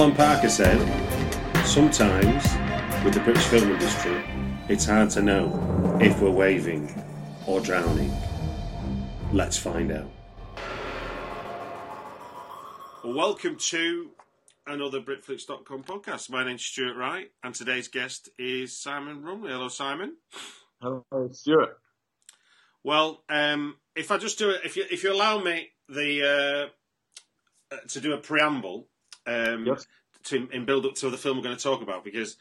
Alan Parker said, Sometimes, with the British film industry, it's hard to know if we're waving or drowning. Let's find out. Welcome to another Britflicks.com podcast. My name's Stuart Wright, and today's guest is Simon Rumley. Hello, Simon. Hello, Stuart. Well, um, if I just do it, if you if you allow me the uh, to do a preamble, um, Yes. to in build up to the film we're going to talk about, because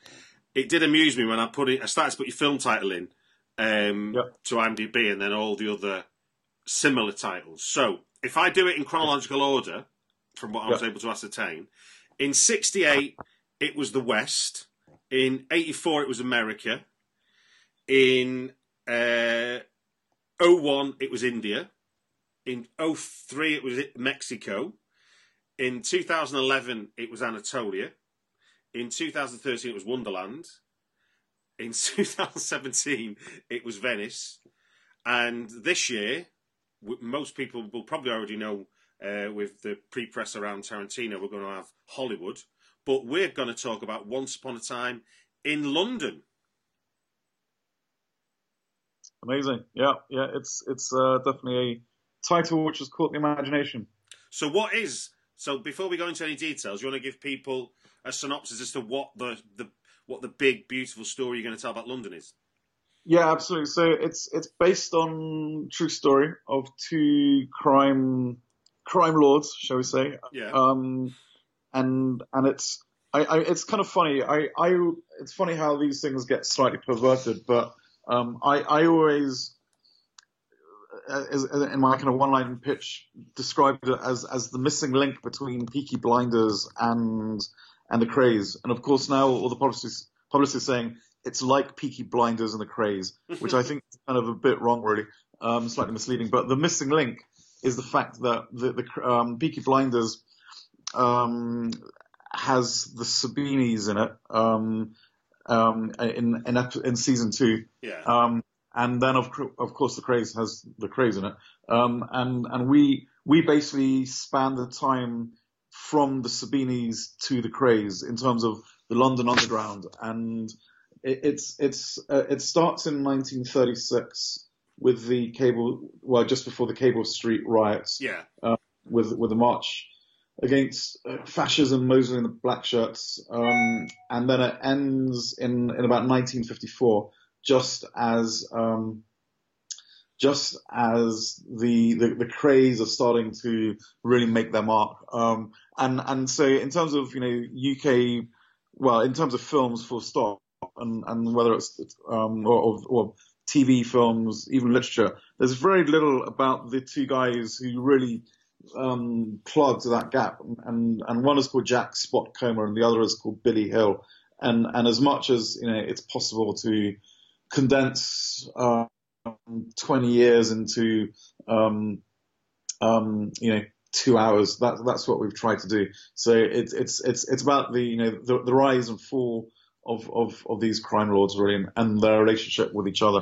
it did amuse me when I put it. I started to put your film title in um, Yep. to IMDb, and then all the other similar titles. So if I do it in chronological order, from what I was Yep. able to ascertain, in '68 it was the West. In '84 it was America. In uh, 01 it was India. In 03 it was Mexico. In 2011 it was Anatolia. In 2013 it was Wonderland. In 2017 it was Venice. And this year, most people will probably already know uh, with the pre-press around Tarantino, we're going to have Hollywood. But we're going to talk about Once Upon a Time in London. Amazing. Yeah, yeah. It's it's uh, definitely a title which has caught the imagination. So what is so before we go into any details, you want to give people a synopsis as to what the, the what the big beautiful story you're going to tell about London is. Yeah, absolutely. So it's it's based on true story of two crime crime lords, shall we say? Yeah. Um, and and it's I, I it's kind of funny. I I it's funny how these things get slightly perverted, but um, I I always as, as in my kind of one line pitch described it as as the missing link between Peaky Blinders and and the Krays. And of course now all the publicists publicists saying it's like Peaky Blinders and the Krays, which I think is kind of a bit wrong really, um, slightly misleading. But the missing link is the fact that the, the um, Peaky Blinders um, has the Sabinis in it um, um, in in, in season two. Yeah. And then of of course the Krays has the Krays in it. Um, and and we we basically span the time from the Sabinis to the Krays in terms of the London Underground, and it, it's it's uh, it starts in 1936 with the cable well just before the Cable Street riots yeah. with with the march against uh, fascism, mostly in the black shirts, um, and then it ends in in about 1954, just as um, just as the, the the Krays are starting to really make their mark. Um, and and so in terms of you know UK, well, in terms of films, full stop, and and whether it's um, or, or, TV films, even literature, there's very little about the two guys who really um, plugged that gap. And and one is called Jack Spot Comer, and the other is called Billy Hill. And and as much as you know, it's possible to condense um, 20 years into um, um, you know two hours. That that's what we've tried to do. So it's it's it's it's about the you know the, the rise and fall of, of of these crime lords really and, and their relationship with each other.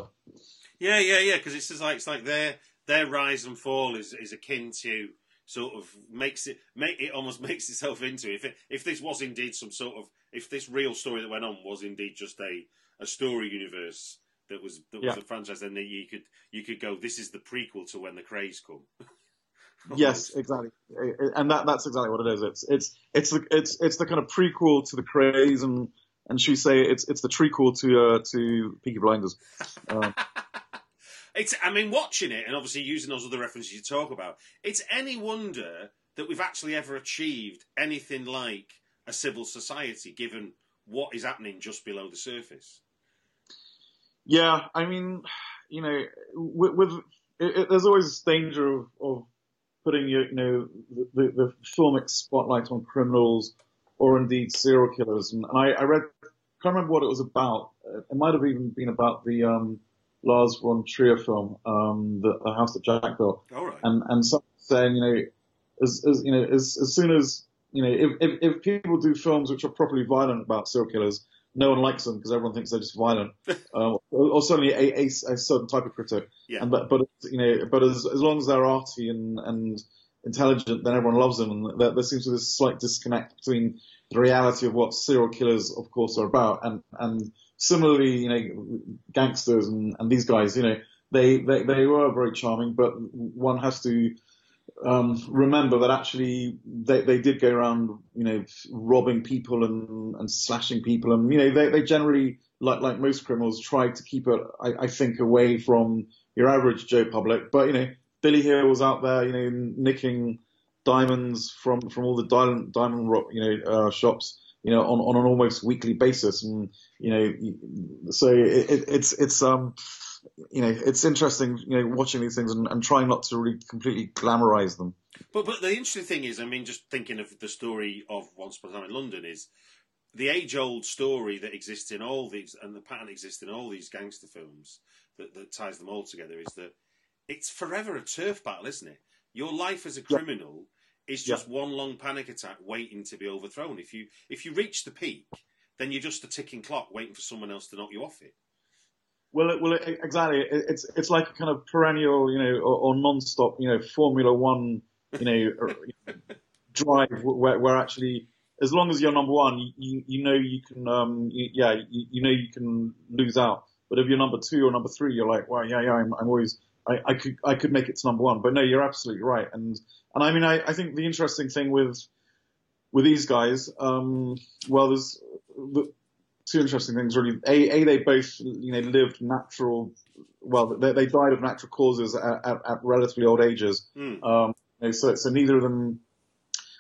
Yeah, yeah, yeah. Because it's like it's like their their rise and fall is is akin to sort of makes it make it almost makes itself into if it, if this was indeed some sort of if this real story that went on was indeed just a a story universe That was that was Yeah. a franchise, and then you could you could go. This is the prequel to when the Krays come. Yes, exactly, and that that's exactly what it is. It's it's it's the it's it's the kind of prequel to the Krays, and and we say it's it's the trequel to uh, to Peaky Blinders. Um, It's, I mean, watching it and obviously using those other references you talk about, it's any wonder that we've actually ever achieved anything like a civil society, given what is happening just below the surface. Yeah, I mean, you know, with, with it, it, there's always this danger of, of putting your, you know the, the, the filmic spotlight on criminals or indeed serial killers, and, and I, read I read can't remember what it was about. It might have even been about the um, Lars von Trier film, um, the, the House that Jack built. Right. and and some saying you know as, as you know as, as soon as you know if, if if people do films which are properly violent about serial killers no one likes them because everyone thinks they're just violent um, or, or certainly a, a, a certain type of critic Yeah. and but but you know but as as long as they're arty and and intelligent then everyone loves them and there, there seems to be this slight disconnect between the reality of what serial killers of course are about and and similarly you know gangsters and, and these guys you know they, they they were very charming, but one has to um, remember that actually they, they did go around, you know, robbing people and, and slashing people, and you know they, they generally, like like most criminals, try to keep it, I, I think, away from your average Joe public. But you know, Billy Hill was out there, you know, nicking diamonds from from all the diamond diamond ro- you know uh, shops, you know, on on an almost weekly basis, and you know, so it, it, it's it's um you know, it's interesting, you know, watching these things and, and trying not to really completely glamorize them. But but the interesting thing is, I mean, just thinking of the story of Once Upon a Time in London is the age-old story that exists in all these, and the pattern exists in all these gangster films that, that ties them all together is that it's forever a turf battle, isn't it? Your life as a Yeah. criminal is just one long panic attack waiting to be overthrown. If you if you reach the peak, then you're just a ticking clock waiting for someone else to knock you off it. Well, it, well, it, exactly. It, it's it's like a kind of perennial, you know, or, or non-stop, you know, Formula One, you know, you know, drive where, where actually, as long as you're number one, you you, you know you can, um, you, yeah, you, you know you can lose out. But if you're number two or number three, you're like, well, yeah, yeah, I'm, I'm always, I, I could, I could make it to number one. But no, you're absolutely right. And and I mean, I, I think the interesting thing with with these guys, um, well, there's the, two interesting things really. A, a they both you know lived natural. Well, they, they died of natural causes at, at, at relatively old ages. Mm. Um, you know, so so neither of them.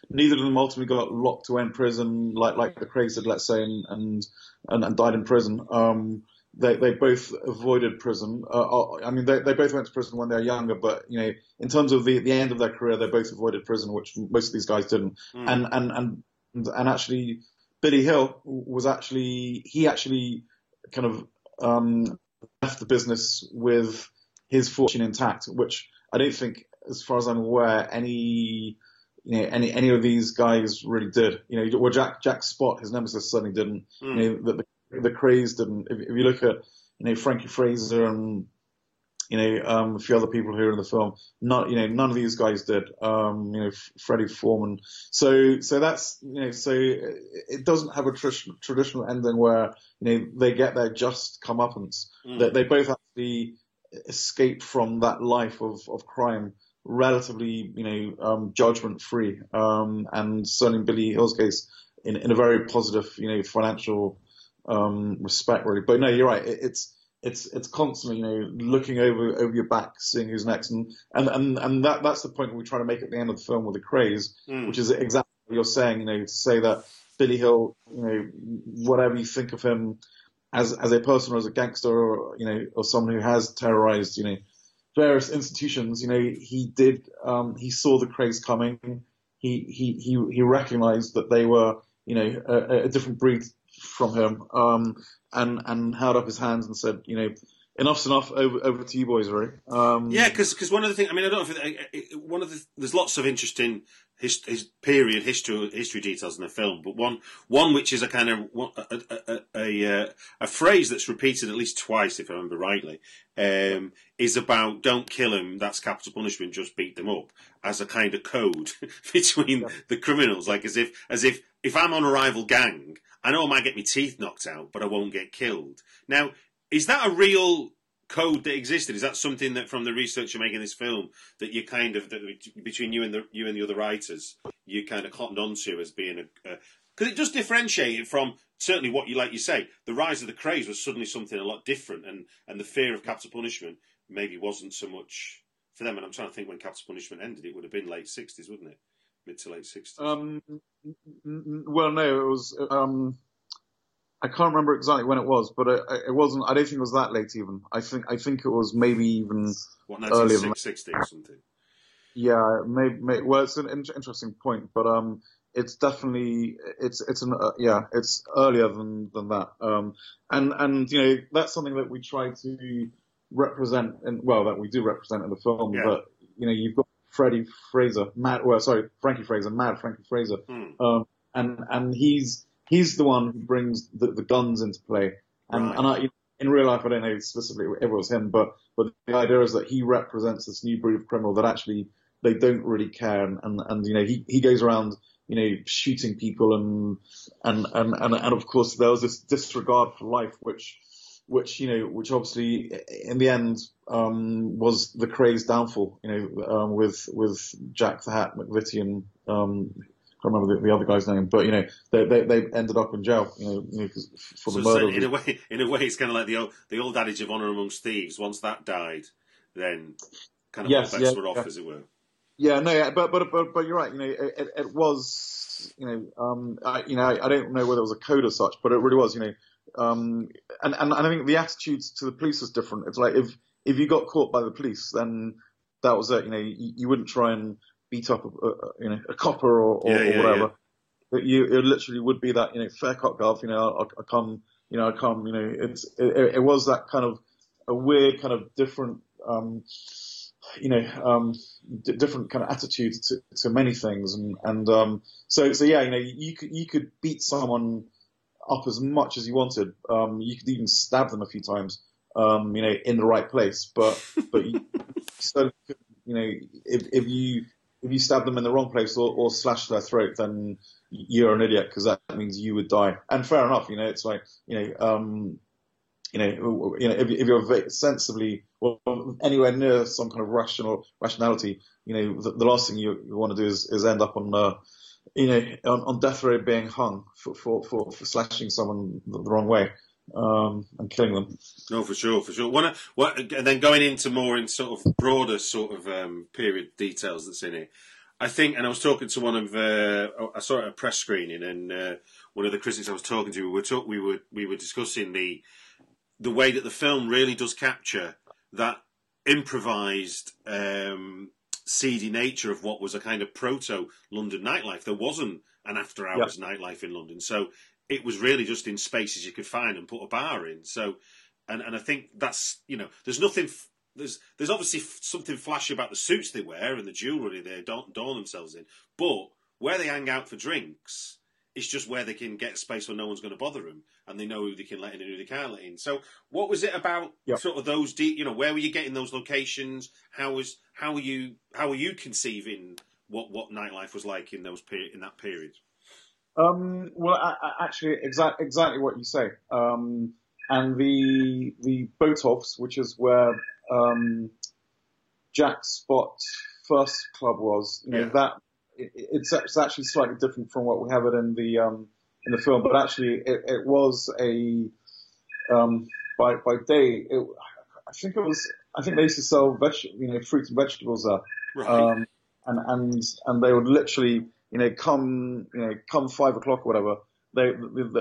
Neither of them ultimately got locked away in prison, like like the Krays did, let's say, and and, and, died in prison. Um, they they both avoided prison. Uh, uh, I mean, they they both went to prison when they were younger, but you know, in terms of the the end of their career, they both avoided prison, which most of these guys didn't. Mm. And and and and actually, Billy Hill was actually he actually kind of um, left the business with his fortune intact, which I don't think, as far as I'm aware, any you know any any of these guys really did. You know, well Jack Jack Spot, his nemesis, certainly didn't. Mm. You know, the, the the Krays didn't. If, if you look at you know Frankie Fraser and you know um, a few other people who are in the film, not you know none of these guys did. Um, you know Freddie Foreman. So so that's you know so it, doesn't have a traditional traditional ending where you know they get their just comeuppance. Mm. They, they both actually escape from that life of, of crime relatively, you know, um, judgment free. Um, and certainly in Billy Hill's case, in, in a very positive, you know, financial um, respect, really. But no, you're right. It, it's it's it's constantly, you know, looking over over your back, seeing who's next, and and and, and that that's the point we try to make at the end of the film with the Krays, Mm. which is exactly what you're saying. You know, to say that Billy Hill, you know, whatever you think of him as as a person or as a gangster, or you know, or someone who has terrorized, you know, various institutions, you know, he did, um, he saw the Krays coming. He he he he recognized that they were, you know, a, a different breed from him, um, and and held up his hands and said, you know, enough's enough. Over over to you boys, really. Um, Yeah, because one of the things I mean I don't know if it, it, one of the there's lots of interesting his, his period history history details in the film, but one one which is a kind of a a, a, a, a phrase that's repeated at least twice, if I remember rightly, um, is about "don't kill him, that's capital punishment, just beat them up" as a kind of code between the criminals, like as if as if if I'm on a rival gang, I know I might get my teeth knocked out, but I won't get killed. Now is that a real code that existed? Is that something that from the research you're making this film that you kind of between you and the you and the other writers you kind of cottoned onto as being a because it does differentiate it from certainly what you like you say the rise of the Krays was suddenly something a lot different and and the fear of capital punishment maybe wasn't so much for them. And I'm trying to think when capital punishment ended it would have been late 60s wouldn't it? Mid to late 60s um, well no it was um, I can't remember exactly when it was, but it, it, wasn't. I don't think it was that late even. I think I think it was maybe even what, earlier than sixty or something. Yeah, maybe, maybe. Well, it's an interesting point, but um, it's definitely it's it's an uh, yeah, it's earlier than than that. Um, and and you know that's something that we try to represent, and well, that we do represent in the film. Yeah. But you know, you've got Freddie Fraser, Mad, well, sorry, Frankie Fraser, Mad Frankie Fraser, hmm. um, and and he's he's the one who brings the, the guns into play. And, right. and I, in real life, I don't know specifically if it was him, but, but the idea is that he represents this new breed of criminal that actually they don't really care. And, and, and you know, he, he goes around, you know, shooting people and, and, and, and, and of course there was this disregard for life, which, which, you know, which obviously in the end, um, was the Krays downfall, you know, um, with, with Jack the Hat McVitie and, um, can't remember the, the, other guy's name, but you know they, they, they ended up in jail, you know, you know for the so, murder. So in a way, in a way, it's kind of like the old the old adage of honour amongst thieves. Once that died, then kind of yes, all bets yeah, were off, yeah. as it were. Yeah, no, yeah, but but but but you're right. You know, it, it was, you know, um, I, you know, I, I, don't know whether it was a code or such, but it really was. You know, um, and, and and I think the attitudes to the police was different. It's like if if you got caught by the police, then that was it. You know, you, you wouldn't try and beat up a, a you know a copper or, or, yeah, yeah, or whatever. But you it literally would be that you know fair cop golf. You know I, I come you know I come you know it's it, it, was that kind of a weird kind of different um, you know um, d- different kind of attitude to, to many things and and um, so so yeah you know you could you could beat someone up as much as you wanted. Um, you could even stab them a few times. Um, you know, in the right place, but but you still, you know, if if you if you stab them in the wrong place or, or slash their throat, then you're an idiot because that means you would die. And fair enough, you know, it's like, you know, um, you know, you know, if, if you're sensibly or anywhere near some kind of rational rationality, you know, the, the last thing you, you want to do is, is end up on, uh, you know, on, on death row being hung for, for, for, for slashing someone the, the wrong way um, and killing them. No, for sure, for sure. What, what, and then going into more in sort of broader sort of um, period details that's in it. I think, and I was talking to one of, uh, I saw it at a press screening, and uh, one of the critics I was talking to, we were talk, we were we were discussing the the way that the film really does capture that improvised, um, seedy nature of what was a kind of proto London nightlife. There wasn't an after hours yep. nightlife in London, so it was really just in spaces you could find and put a bar in. So, and and I think that's you know, there's nothing. There's there's obviously something flashy about the suits they wear and the jewellery they adorn, adorn themselves in, but where they hang out for drinks, it's just where they can get space where no one's going to bother them, and they know who they can let in and who they can't let in. So, what was it about yep. sort of those deep? You know, where were you getting those locations? How was how were you how were you conceiving what what nightlife was like in those in that period? Um, well, I, I, actually, exactly exactly what you say. Um, and the the Botolph's, which is where um, Jack Spot first club was, you know, yeah. that it, it's, it's actually slightly different from what we have it in the um, in the film, but actually it, it was a um, by by day. It, I think it was. I think they used to sell veg, you know, fruits and vegetables there, right. um, and and and they would literally you know, come, you know, come five o'clock or whatever, they,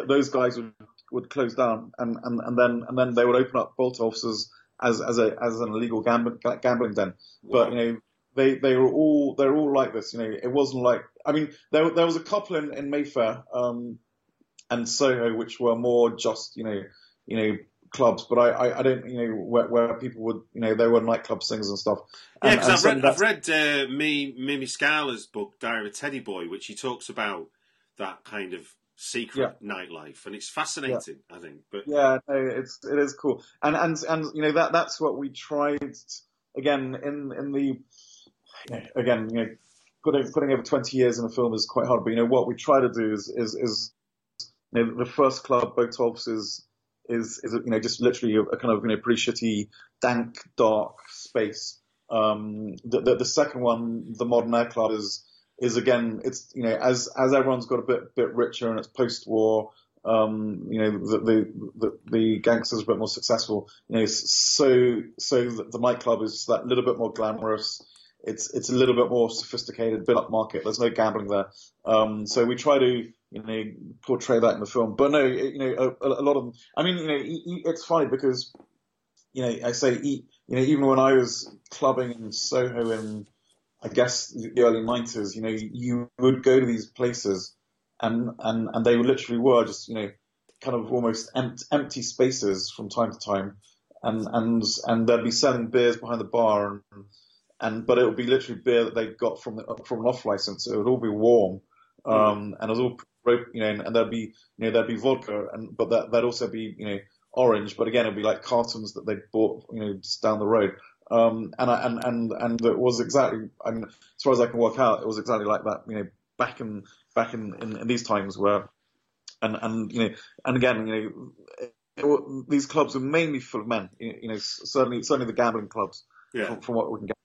those guys would, would close down and, and, and then, and then they would open up Botolph's as, as, as a, as an illegal gambling, gambling den. But, you know, they, they were all, they're all like this, you know, it wasn't like, I mean, there, there was a couple in, in Mayfair, um, and Soho, which were more just, you know, you know, clubs, but I, I, I, don't, you know, where, where people would, you know, they were nightclub singers and stuff. Yeah, because I've read, I've read uh, me, Mimi Scala's book, Diary of a Teddy Boy, which he talks about that kind of secret yeah. nightlife, and it's fascinating, yeah. I think. But yeah, no, it's it is cool, and and and you know that that's what we tried again in in the you know, again you know putting putting over twenty years in a film is quite hard, but you know what we try to do is is is you know, the first club Botolph's is is is you know just literally a, a kind of you know pretty shitty, dank, dark space. Um, the, the, the second one, the Modern Air Club, is is again it's you know as as everyone's got a bit bit richer and it's post war. Um, you know the, the the the gangsters are a bit more successful. You know so so the, nightclub is that little bit more glamorous it's it's a little bit more sophisticated, built up market. There's no gambling there, um, so we try to you know portray that in the film. But no, you know a, a lot of them. I mean, you know, it's funny because you know I say you know even when I was clubbing in Soho in I guess the early '90s, you know, you would go to these places and and and they literally were just you know kind of almost empty, spaces from time to time, and and and they'd be selling beers behind the bar and and but it would be literally beer that they got from the, from an off license. So it would all be warm, um, and it was all you know, and, and there'd be you know there'd be vodka, and but that that'd also be you know orange, but again it'd be like cartons that they bought you know just down the road. Um, and I, and and and it was exactly, I mean, as far as I can work out, it was exactly like that. You know, back in back in, in, in these times where, and and you know, and again, you know, it, these clubs were mainly full of men. You, you know, certainly certainly the gambling clubs. Yeah. From, from what we can get.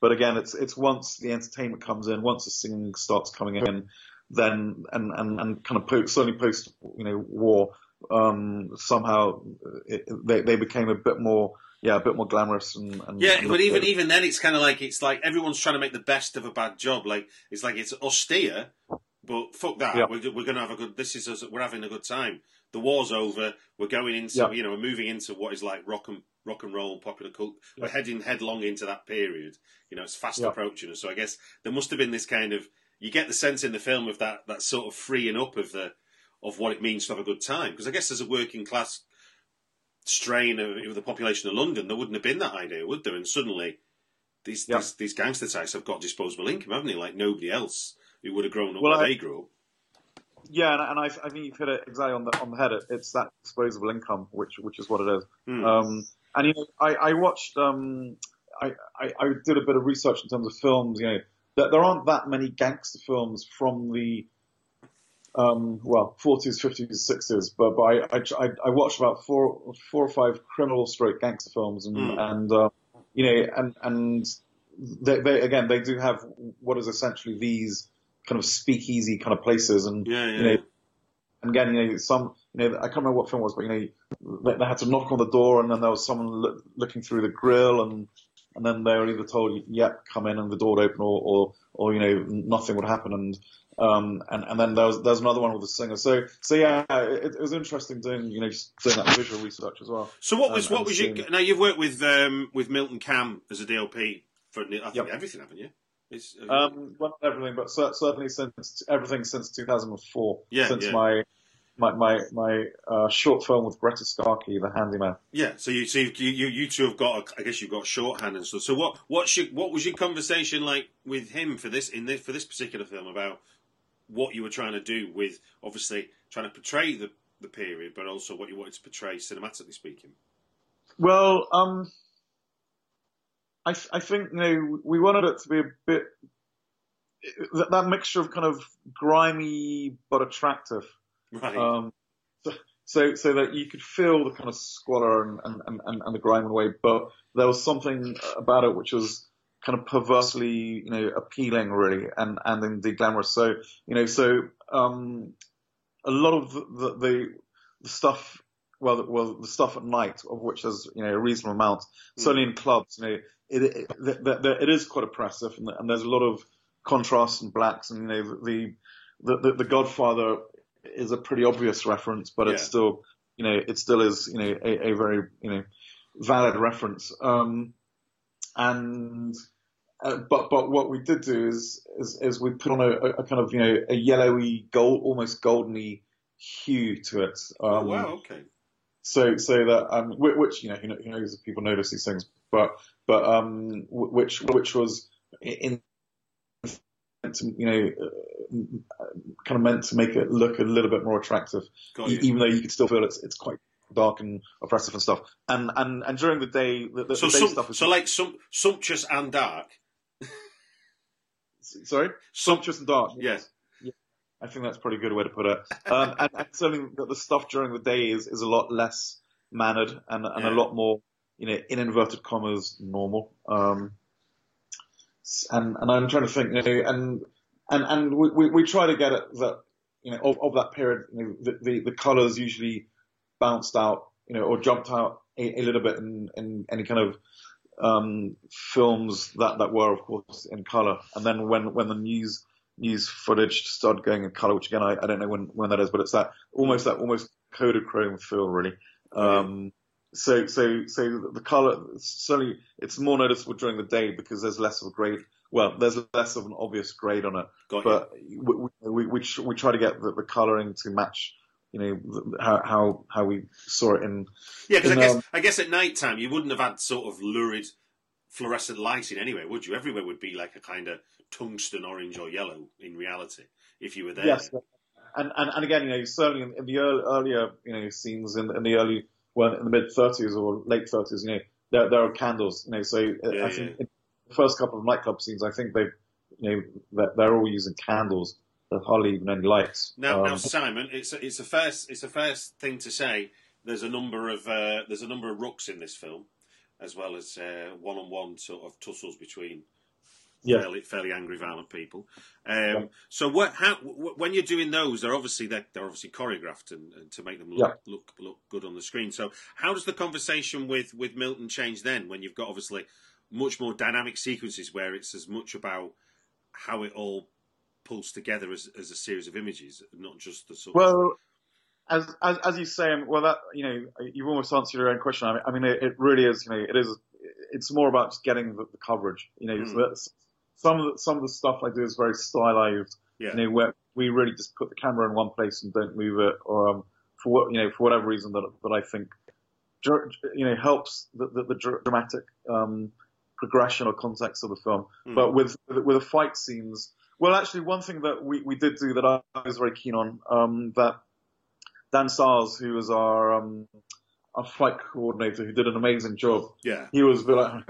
But again, it's it's once the entertainment comes in, once the singing starts coming in, then and and and kind of post, certainly post you know war, um, somehow it, they they became a bit more yeah a bit more glamorous and, and yeah. and but even even then, it's kind of like it's like everyone's trying to make the best of a bad job. Like it's like it's austere, but fuck that. Yeah. We're, we're going to have a good. This is us, we're having a good time. The war's over. We're going into Yeah. you know we're moving into what is like rock and rock and roll popular culture. We're heading headlong into that period. You know, it's fast Yeah. approaching us. So I guess there must have been this kind of you get the sense in the film of that that sort of freeing up of the of what it means to have a good time. Because I guess as a working class strain of, of the population of London, there wouldn't have been that idea, would there? And suddenly these Yeah. these, these gangster types have got disposable income, haven't they? Like nobody else who would have grown up Well, where I- they grew up. Yeah, and, and I, I think you've hit it exactly on the on the head. It, it's that disposable income, which which is what it is. Hmm. Um, and you know, I, I watched, um, I, I, I did a bit of research in terms of films. You know, that there aren't that many gangster films from the, um, well, 40s, 50s, 60s. But, but I, I, I watched about four, four or five criminal stroke gangster films, and Hmm. and uh, you know, and and they, they again they do have what is essentially these kind of speakeasy kind of places, and Yeah, yeah. you know, and again, you know, some, you know, I can't remember what film it was, but you know, they, they had to knock on the door, and then there was someone loo- looking through the grill, and and then they were either told, "Yep, come in," and the door would open, or or, or you know, nothing would happen, and um, and and then there was there's another one with the singer. So so yeah, it, it was interesting doing you know just doing that visual research as well. So what was and- what was your seeing- now you've worked with um, with Milton Kam as a DOP for I think Yep. everything, haven't you? It's, uh, Um, well, everything, but certainly since everything since 2004. Yeah, since yeah. my my my my uh, short film with Greta Scacchi, The Handyman. Yeah, so you so you, you you two have got a, I guess you've got shorthand and stuff. So what what's your what was your conversation like with him for this in this for this particular film about what you were trying to do with obviously trying to portray the the period, but also what you wanted to portray cinematically speaking. Well, um, I, th- I think you know we wanted it to be a bit that, that mixture of kind of grimy but attractive, Right. um, so, so so that you could feel the kind of squalor and and, and, and the grime in a way, but there was something about it which was kind of perversely you know appealing really and and indeed glamorous. So you know so um, a lot of the the, the, stuff. Well, the- well, the stuff at night, of which there's you know a reasonable amount, certainly in clubs, you know, it, it, the, the, it is quite oppressive, and, and there's a lot of contrasts and blacks, and you know, the the, the, the Godfather is a pretty obvious reference, but it's still, you know, it still is, you know, a, a very, you know, valid reference. Um, and uh, but but what we did do is is, is we put on a, a kind of you know a yellowy gold, almost goldeny hue to it. Um, oh wow, okay. so so that um whi- which you know who knows if people notice these things but but um which which was in to, you know uh, kind of meant to make it look a little bit more attractive e- even though you could still feel it's it's quite dark and oppressive and stuff and and and during the day the, the, So the day some, stuff is so like some sumptuous and dark. sorry sumptuous and dark. Yeah. I think that's probably a good way to put it. Um, and, and certainly the, the stuff during the day is, is a lot less mannered and, and Yeah. a lot more, you know, in inverted commas, normal. Um, and and I'm trying to think, you know, and and and we we, we try to get at that, you know, of, of that period, you know, the, the the colors usually bounced out, you know, or jumped out a, a little bit in in any kind of um, films that, that were, of course, in color. And then when, when the news news footage started going in color, which again I, I don't know when, when that is, but it's that almost that almost Kodachrome feel, really. Um, so so so the color certainly it's more noticeable during the day because there's less of a grade. Well, there's less of an obvious grade on it, Got but we we we, we try to get the, the coloring to match. You know how how how we saw it in Yeah, because I guess um, I guess at night time you wouldn't have had sort of lurid fluorescent lighting anyway, would you? Everywhere would be like a kind of tungsten orange or yellow in reality if you were there. Yes, and and, and again, you know, certainly in, in the early, earlier, you know, scenes in, in the early, well, in the mid 30s or late 30s, you know, there there are candles, you know, so uh, Yeah, I think yeah. the first couple of nightclub scenes, I think they, you know, they're, they're all using candles. There's hardly even any lights. Now, now Um, Simon, it's a, it's a first it's a first thing to say. There's a number of uh, there's a number of rooks in this film, as well as one on one sort of tussles between Yeah. fairly, fairly angry, violent people. Um, So what? How? When you're doing those, they're obviously they're, they're obviously choreographed and, and to make them look, look look good on the screen. So how does the conversation with with Milton change then? When you've got obviously much more dynamic sequences where it's as much about how it all pulls together as, as a series of images, not just the sort of Well, as, as as you say, well, that you know, you've almost answered your own question. I mean, I mean it, it really is. You know, it is. It's more about just getting the, the coverage. You know, Mm. so some of the, some of the stuff I do is very stylized. yeah. You know, where we really just put the camera in one place and don't move it, or um, for what you know, for whatever reason that that I think, you know, helps the the, the dramatic um, progression or context of the film. Mm. But with with the fight scenes, well, actually, one thing that we, we did do that I was very keen on, um, that Dan Sars, who was our um, our fight coordinator, who did an amazing job. yeah. He was a like,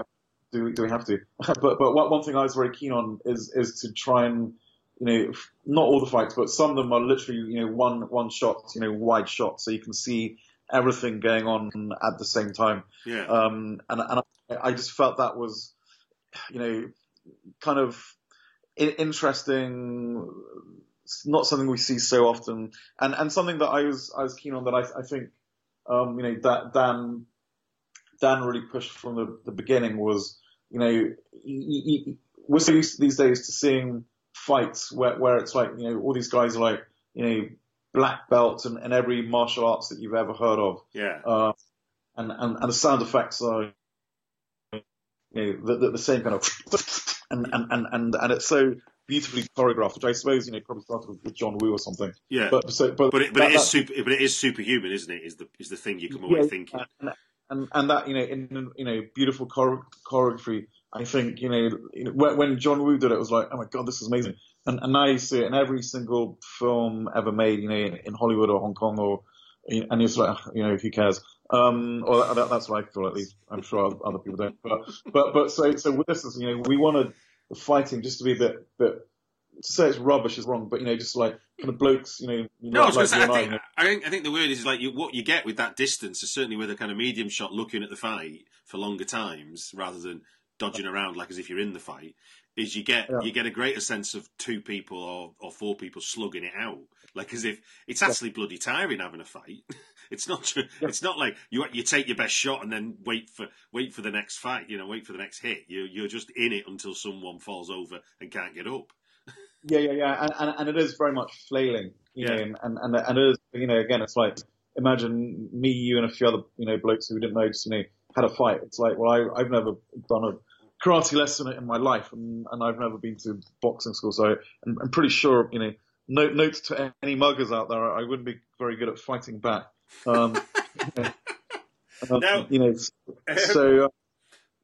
do we, do we have to? but but one one thing I was very keen on is is to try and you know not all the fights, but some of them are literally you know one one shot, you know wide shot, so you can see everything going on at the same time. Yeah. Um, and and I, I just felt that was, you know, kind of interesting, not something we see so often, and and something that I was I was keen on that I I think, um, you know, that Dan Dan really pushed from the, the beginning was, you know, we're so used these days to seeing fights where where it's like, you know, all these guys are like, you know, black belts and, and every martial arts that you've ever heard of yeah. uh, and, and and the sound effects are you know the, the, the same kind of and, and and and and it's so beautifully choreographed, which I suppose you know probably started with John Woo or something. Yeah. But so but But it, but that- it is super. But it is superhuman, isn't it? Is the is the thing you come away yeah, thinking? And, and and that you know in you know beautiful chore- choreography. I think you know, you know when, when John Woo did it, it was like oh my god, this is amazing. And, and now you see it in every single film ever made, you know, in, in Hollywood or Hong Kong or, and it's like, you know, who cares? Um, or that, that's what I feel at least. I'm sure other- people don't. But, but, but so, so with this is, you know, we wanted the fighting just to be a bit, bit, to say it's rubbish is wrong, but you know, just like kind of blokes, you know, No, I was like say, I think, know, I think I think the word is like you, what you get with that distance is certainly with a kind of medium shot looking at the fight for longer times rather than dodging around like as if you're in the fight. Is you get Yeah. you get a greater sense of two people or, or four people slugging it out, like as if it's actually bloody tiring having a fight. it's not ju- it's not like you you take your best shot and then wait for wait for the next fight, you know, wait for the next hit. You you're just in it until someone falls over and can't get up. Yeah, yeah, yeah, and, and, and it is very much flailing, you Yeah. know, and, and, and, it is, you know, again, it's like, imagine me, you, and a few other, you know, blokes who we didn't know, just, you know, had a fight. It's like, well, I, I've never done a karate lesson in my life, and, and I've never been to boxing school, so I'm, I'm pretty sure, you know, note, notes to any muggers out there, I wouldn't be very good at fighting back. Um, um, Now- you know, so, uh,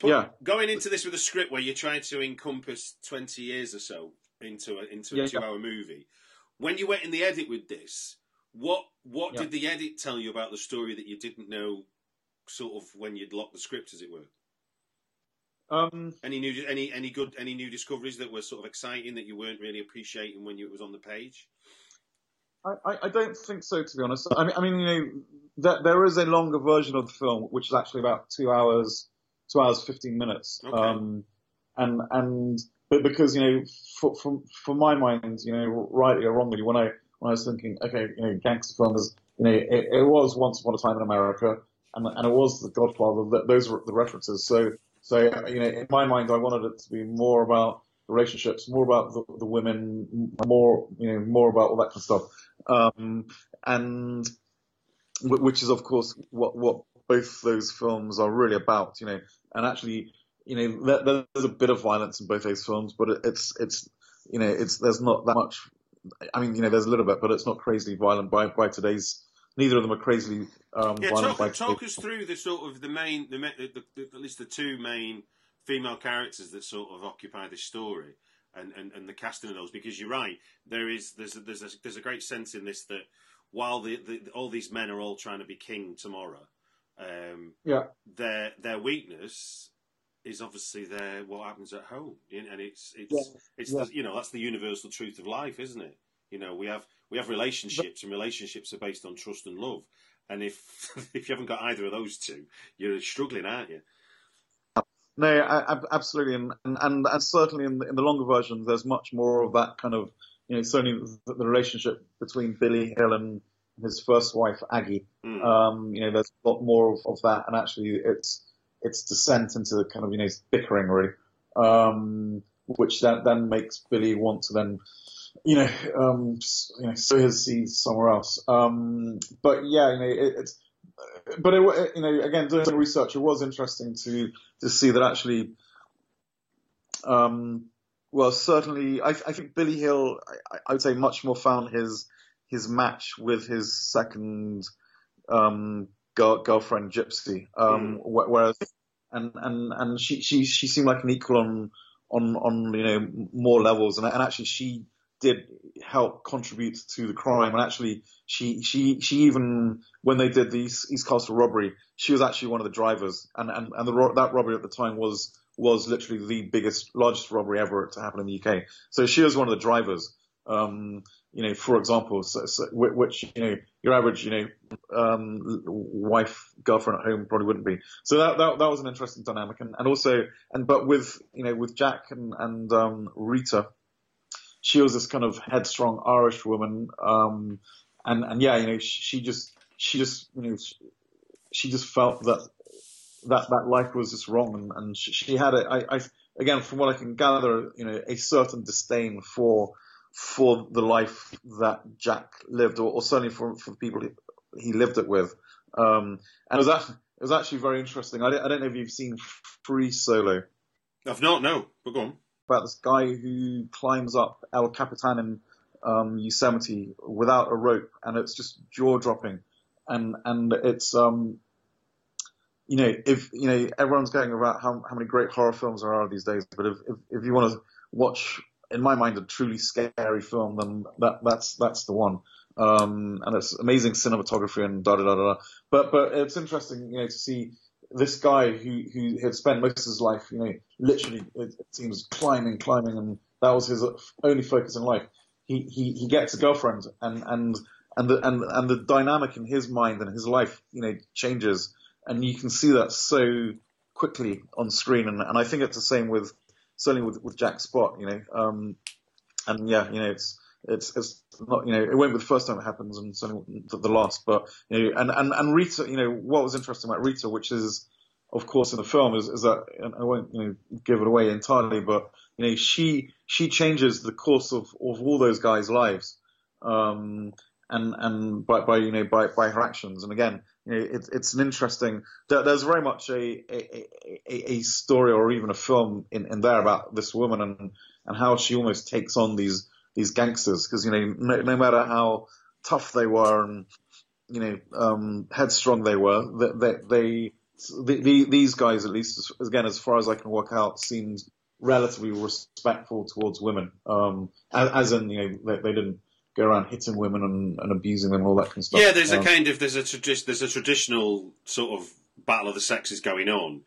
Yeah. Going into this with a script where you're trying to encompass 20 years or so into a, into a Yeah, two hour movie, when you went in the edit with this, what what Yeah. did the edit tell you about the story that you didn't know, sort of when you'd locked the script, as it were? um, Any new any any good any new discoveries that were sort of exciting that you weren't really appreciating when you, it was on the page? I, I don't think so, to be honest. I mean, I mean, you know, there, there is a longer version of the film, which is actually about two hours, two hours fifteen minutes. Okay. Um, and and but because you know, for, for my mind, you know, rightly or wrongly, when I when I was thinking, okay, you know, gangster films, you know, it, it was Once Upon a Time in America, and and it was The Godfather. Those were the references. So so you know, in my mind, I wanted it to be more about relationships, more about the, the women, more you know, more about all that kind of stuff. Um, and which is of course what what both those films are really about, you know. And actually, you know, there's a bit of violence in both those films, but it's it's you know, it's there's not that much. I mean, you know, there's a little bit, but it's not crazily violent by by today's. Neither of them are crazily um, yeah, violent. talk, talk us through the sort of the main, the, the, the, at least the two main female characters that sort of occupy this story and, and, and the casting of those because you're right there is there's a, there's a, there's a great sense in this that while the, the all these men are all trying to be king tomorrow um, yeah their their weakness is obviously there what happens at home and it's it's yeah. it's yeah. The, you know that's the universal truth of life isn't it you know we have we have relationships and relationships are based on trust and love and if if you haven't got either of those two you're struggling aren't you no, I, I, absolutely, and, and and certainly in the, in the longer versions, there's much more of that kind of, you know, certainly the, the relationship between Billy Hill and his first wife Aggie. Mm. Um, you know, there's a lot more of, of, that, and actually, it's it's descent into kind of you know bickering really, um, which then then makes Billy want to then. You know, um, you know, sow his seeds somewhere else. Um, but yeah, you know, it, it's but it, you know, again, doing the research, it was interesting to to see that actually, um, well, certainly, I, I think Billy Hill, I, I, would say, much more found his his match with his second um, girl, girlfriend, Gypsy, um, mm. whereas, and and and she she she seemed like an equal on on on you know more levels, and, and actually she did help contribute to the crime. And actually, she she she even when they did the East, East Castle robbery, she was actually one of the drivers. And and and the, that robbery at the time was was literally the biggest, largest robbery ever to happen in the UK. So she was one of the drivers. Um, you know, for example, so, so, which you know your average you know um, wife girlfriend at home probably wouldn't be. So that that, that was an interesting dynamic, and, and also and but with you know with Jack and and um, Rita, she was this kind of headstrong Irish woman, um, and and yeah, you know, she, she just she just you know she, she, just felt that that that life was just wrong, and, and she, she had a I, I again from what I can gather, you know, a certain disdain for for the life that Jack lived, or, or certainly for for the people he, he lived it with. Um, and it was actually it was actually very interesting. I don't, I don't know if you've seen Free Solo. I've not, no, but go on about this guy who climbs up El Capitan in um, Yosemite without a rope, and it's just jaw dropping, and and it's um, you know if you know everyone's going about how how many great horror films there are these days, but if if, if you want to watch, in my mind, a truly scary film, then that that's that's the one. Um, and it's amazing cinematography and da da da da. But but it's interesting, you know, to see this guy who who had spent most of his life, you know, literally it, it seems climbing, climbing, and that was his only focus in life. He he he gets a girlfriend, and and and the and and the dynamic in his mind and his life, you know, changes, and you can see that so quickly on screen. And and I think it's the same with certainly with with Jack Spot, you know, um, and yeah, you know, it's it's it's not you know it won't be the first time it happens and certainly the, the last but you know and, and and Rita you know what was interesting about Rita which is of course in the film is, is that I won't you know give it away entirely but you know she she changes the course of, of all those guys lives um and and by, by you know by, by her actions. And again you know it, it's an interesting there's very much a, a, a, a story or even a film in, in there about this woman and and how she almost takes on these these gangsters. Because you know no, no, matter how tough they were and you know um, headstrong they were, they, they, they the, these guys at least again as far as I can work out seemed relatively respectful towards women, um, as, as, in you know they, they, didn't go around hitting women and, and, abusing them and all that kind of stuff. Yeah, there's um, a kind of there's a tradi- there's a traditional sort of battle of the sexes going on,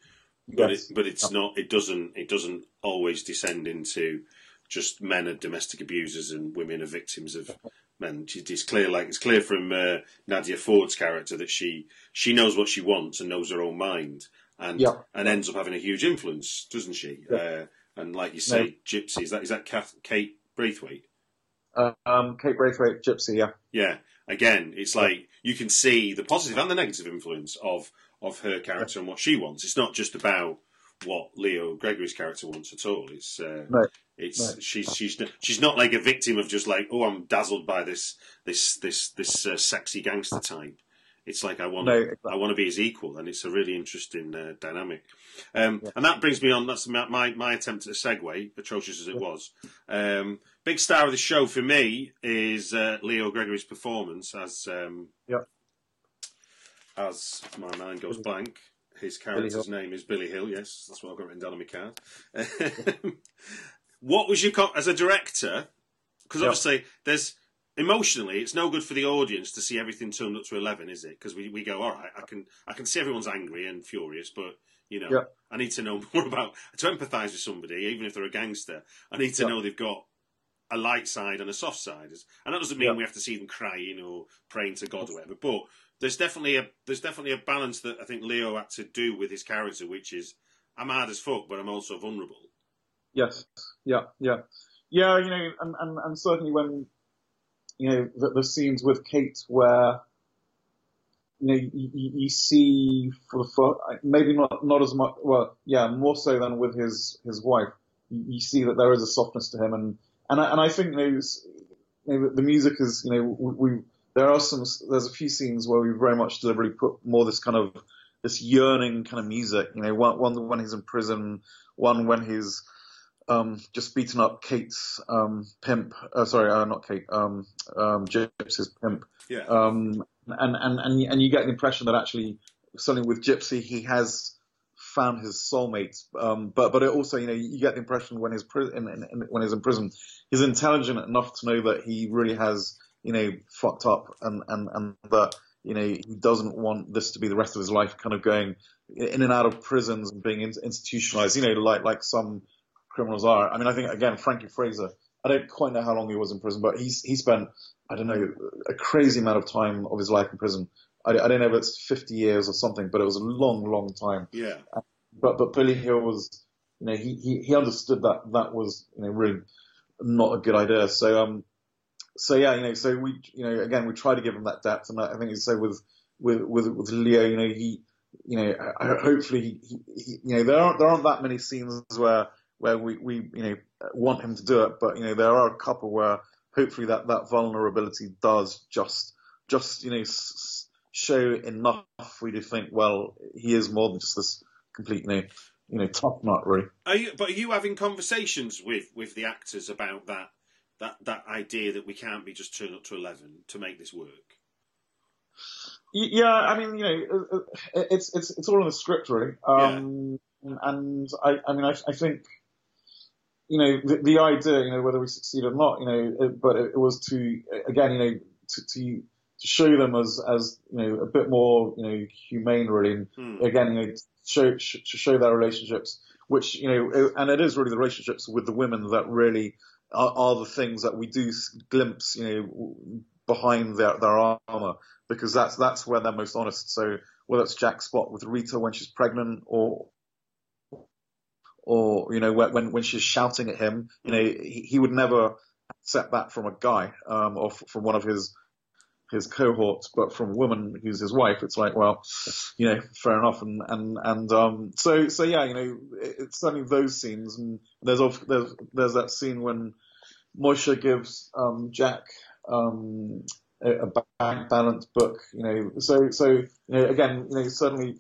but yes. it, but it's not it doesn't it doesn't always descend into just men are domestic abusers and women are victims of men. it's clear, like it's clear from uh, Nadia Forde's character that she she knows what she wants and knows her own mind, and Yeah. and ends up having a huge influence, doesn't she? Uh, and like you say, Gypsy is that is that Kath, Kate Braithwaite? Um, Kate Braithwaite, Gypsy, yeah. Yeah. Again, it's like you can see the positive and the negative influence of of her character and what she wants. It's not just about what Leo Gregory's character wants at all. It's uh, No. it's No. she's she's she's not like a victim of just like oh I'm dazzled by this this this this uh, sexy gangster type. It's like I want No, to exactly. I want to be his equal, and it's a really interesting uh, dynamic. Um, And that brings me on. That's my my, my attempt at a segue, atrocious as it was. Um, big star of the show for me is uh, Leo Gregory's performance as um, Yep. as my mind goes blank. His character's name is Billy Hill. Yes, that's what I've got written down on my card. what was your co- as a director? Because Yep. obviously, there's emotionally, it's no good for the audience to see everything turned up to eleven, is it? Because we, we go, all right, I can I can see everyone's angry and furious, but you know, Yep. I need to know more about to empathise with somebody, even if they're a gangster. I need to Yep. know they've got a light side and a soft side, and that doesn't mean Yep. we have to see them crying or praying to God or whatever. But there's definitely a there's definitely a balance that I think Leo had to do with his character, which is I'm hard as fuck, but I'm also vulnerable. Yes, yeah, yeah, yeah. You know, and and, and certainly when you know the, the scenes with Kate where you know you, you, see for the first, maybe not not as much. Well, yeah, more so than with his his wife. You, you see that there is a softness to him, and and I, and I think you know, you know the music is you know we, we there are some there's a few scenes where we very much deliberately put more this kind of this yearning kind of music. You know, one, one when he's in prison, one when he's um, just beaten up Kate's um, pimp. Uh, sorry, uh, not Kate. Um, um, Gypsy's pimp. Yeah, Um, and and and and you get the impression that actually, certainly with Gypsy, he has found his soulmate. Um, but but also, you know, you get the impression when he's pri- in, in, in, when he's in prison, he's intelligent enough to know that he really has, you know, fucked up, and and and that you know he doesn't want this to be the rest of his life, kind of going in and out of prisons and being in, institutionalized. You know, like like some criminals are. I mean, I think again, Frankie Fraser. I don't quite know how long he was in prison, but he's he spent I don't know a crazy amount of time of his life in prison. I, I don't know if it's 50 years or something, but it was a long, long time. yeah, But but Billy Hill was, you know, he he, he understood that that was you know really not a good idea. So um, so yeah, you know, so we you know again we try to give him that depth, and I think so with with with with Leo, you know, he you know I- I- hopefully he, he, he you know there aren't there aren't that many scenes where where we we you know want him to do it, but you know there are a couple where hopefully that that vulnerability does just just you know s- show enough for you to think well he is more than just this complete you know you know tough nut really. Are you, but are you having conversations with, with the actors about that that that idea that we can't be just turned up to eleven to make this work? Yeah, I mean, you know, uh, uh, it's it's it's all in the script, really. Um, And I, I mean, I, I think, you know, the, the idea, you know, whether we succeed or not, you know, it, but it, it was to again, you know, to, to to show them as as you know a bit more, you know, humane, really, and Hmm. again, you know, to show sh- to show their relationships, which you know, and it is really the relationships with the women that really are, are the things that we do glimpse, you know, behind their their armor, because that's that's where they're most honest. So whether it's Jack Spot with Rita when she's pregnant, or or you know when when, she's shouting at him, you know, he, he would never accept that from a guy um, or f- from one of his his cohorts, but from a woman who's his wife, it's like, well, you know, fair enough. And and and um, so so yeah, you know, it, it's certainly those scenes, and there's of there's there's that scene when Moisha gives um, Jack um, a, a bank balance book, you know, so so you know, again, you know, certainly.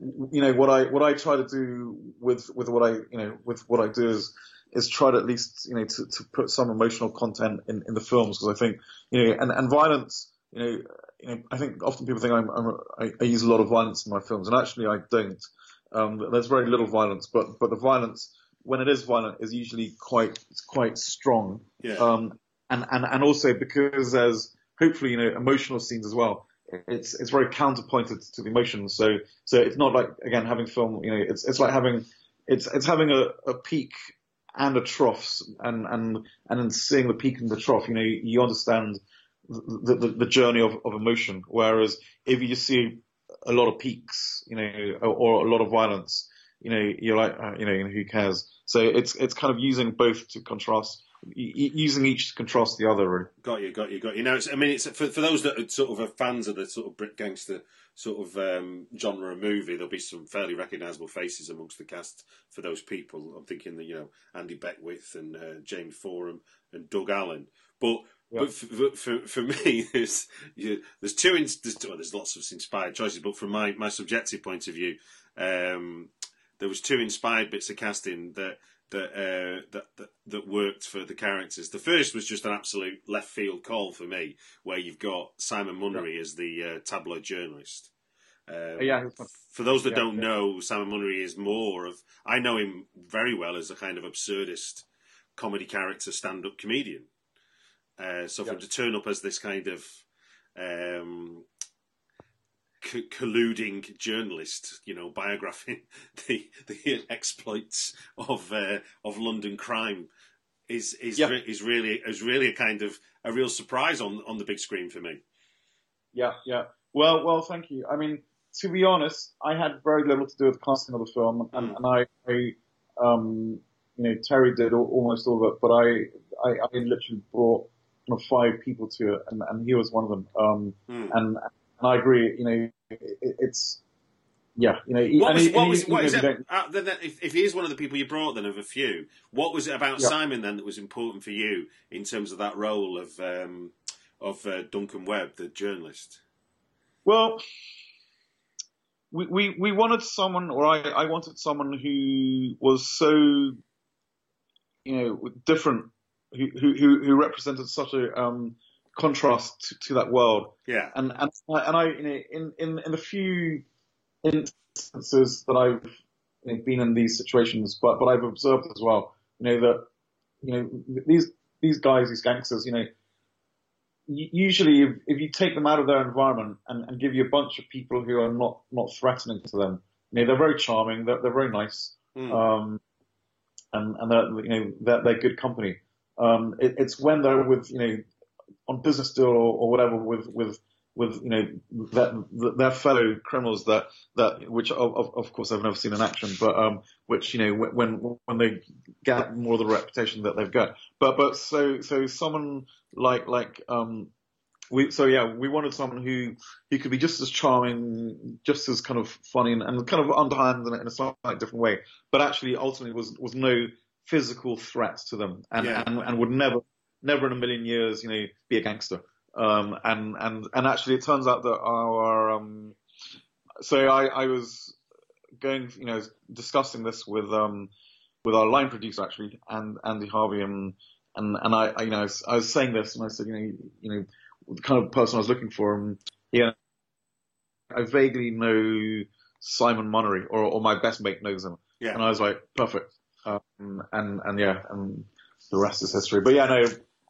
You know what I what I try to do with with what I you know with what I do is is try to at least you know to, to put some emotional content in, in the films. Because I think you know and, and violence you know you know I think often people think I'm, I'm I, I use a lot of violence in my films. And actually I don't. Um, there's very little violence but but the violence when it is violent is usually quite quite strong. Yeah, um, and, and, and also because there's hopefully, you know, emotional scenes as well. It's, it's very counterpointed to the emotions. So, so it's not like, again, having film, you know, it's, it's like having, it's, it's having a, a peek and the troughs and and and then seeing the peak and the trough, you know, you understand the the, the journey of, of emotion. Whereas if you see a lot of peaks, you know, or, or a lot of violence, you know, you're like, uh, you know, who cares? So it's it's kind of using both to contrast using each to contrast the other. Really. Got you, got you, got you. Now, it's, I mean, it's for, for those that are sort of are fans of the sort of Brit gangster sort of um, genre of movie. There'll be some fairly recognisable faces amongst the cast for those people. I'm thinking that you know Andy Beckwith and uh, James Foran and Doug Allen. But yeah. but for, for, for me, there's you, there's two there's, well, there's lots of inspired choices. But from my my subjective point of view, um, there was two inspired bits of casting that that, uh, that, that that worked for the characters. The first was just an absolute left field call for me, where you've got Simon Munnery yeah. as the uh, tabloid journalist. Um, yeah. For those that yeah, don't yeah. know, Simon Munnery is more of. I know him very well as a kind of absurdist comedy character, stand up comedian. Uh, so for him to turn up as this kind of um, colluding journalist, you know, biographing the the exploits of uh, of London crime is is yep. re- is really is really a kind of a real surprise on on the big screen for me. Yeah, yeah. Well, well, thank you. I mean, to be honest, I had very little to do with the casting of the film, and, mm. and I, I, um, you know, Terry did all, almost all of it, but I, I, I literally brought you know, five people to it, and, and he was one of them. Um, mm. and and I agree. You know, it, it's yeah. You know, what was, what was what is it? Uh, then, if, if he is one of the people you brought, then of a few, what was it about yeah. Simon then that was important for you in terms of that role of um, of uh, Duncan Webb, the journalist? Well, we, we, we wanted someone, or I, I wanted someone who was so, you know, different, who, who, who represented such a, um, contrast to, to that world. Yeah. And and and I you know in in in the few instances that I've you know, been in these situations, but but I've observed as well, you know that you know these these guys, these gangsters, you know. Usually, if, if you take them out of their environment and, and give you a bunch of people who are not, not threatening to them, you know, they're very charming, they're, they're very nice, mm. um, and, and they're, you know, they're, they're good company. Um, it, it's when they're with, you know, on business deal or, or whatever with with with you know that their fellow criminals that that which of, of course I've never seen in action, but um which you know when when they get more of the reputation that they've got. But but so so someone like like um we so yeah we wanted someone who who could be just as charming, just as kind of funny and, and kind of underhand in, in a slightly different way, but actually ultimately was was no physical threat to them and, yeah. and, and would never never in a million years, you know, be a gangster. Um, and, and, and actually it turns out that our, um, so I, I was going, you know, discussing this with, um, with our line producer actually, and Andy Harvey, and, and, and I, I you know, I was, I was, saying this and I said, you know, you know, the kind of person I was looking for, and yeah, I vaguely know Simon Munnery, or, or my best mate knows him. Yeah. And I was like, perfect. Um, and, and yeah, and the rest is history. But yeah, no,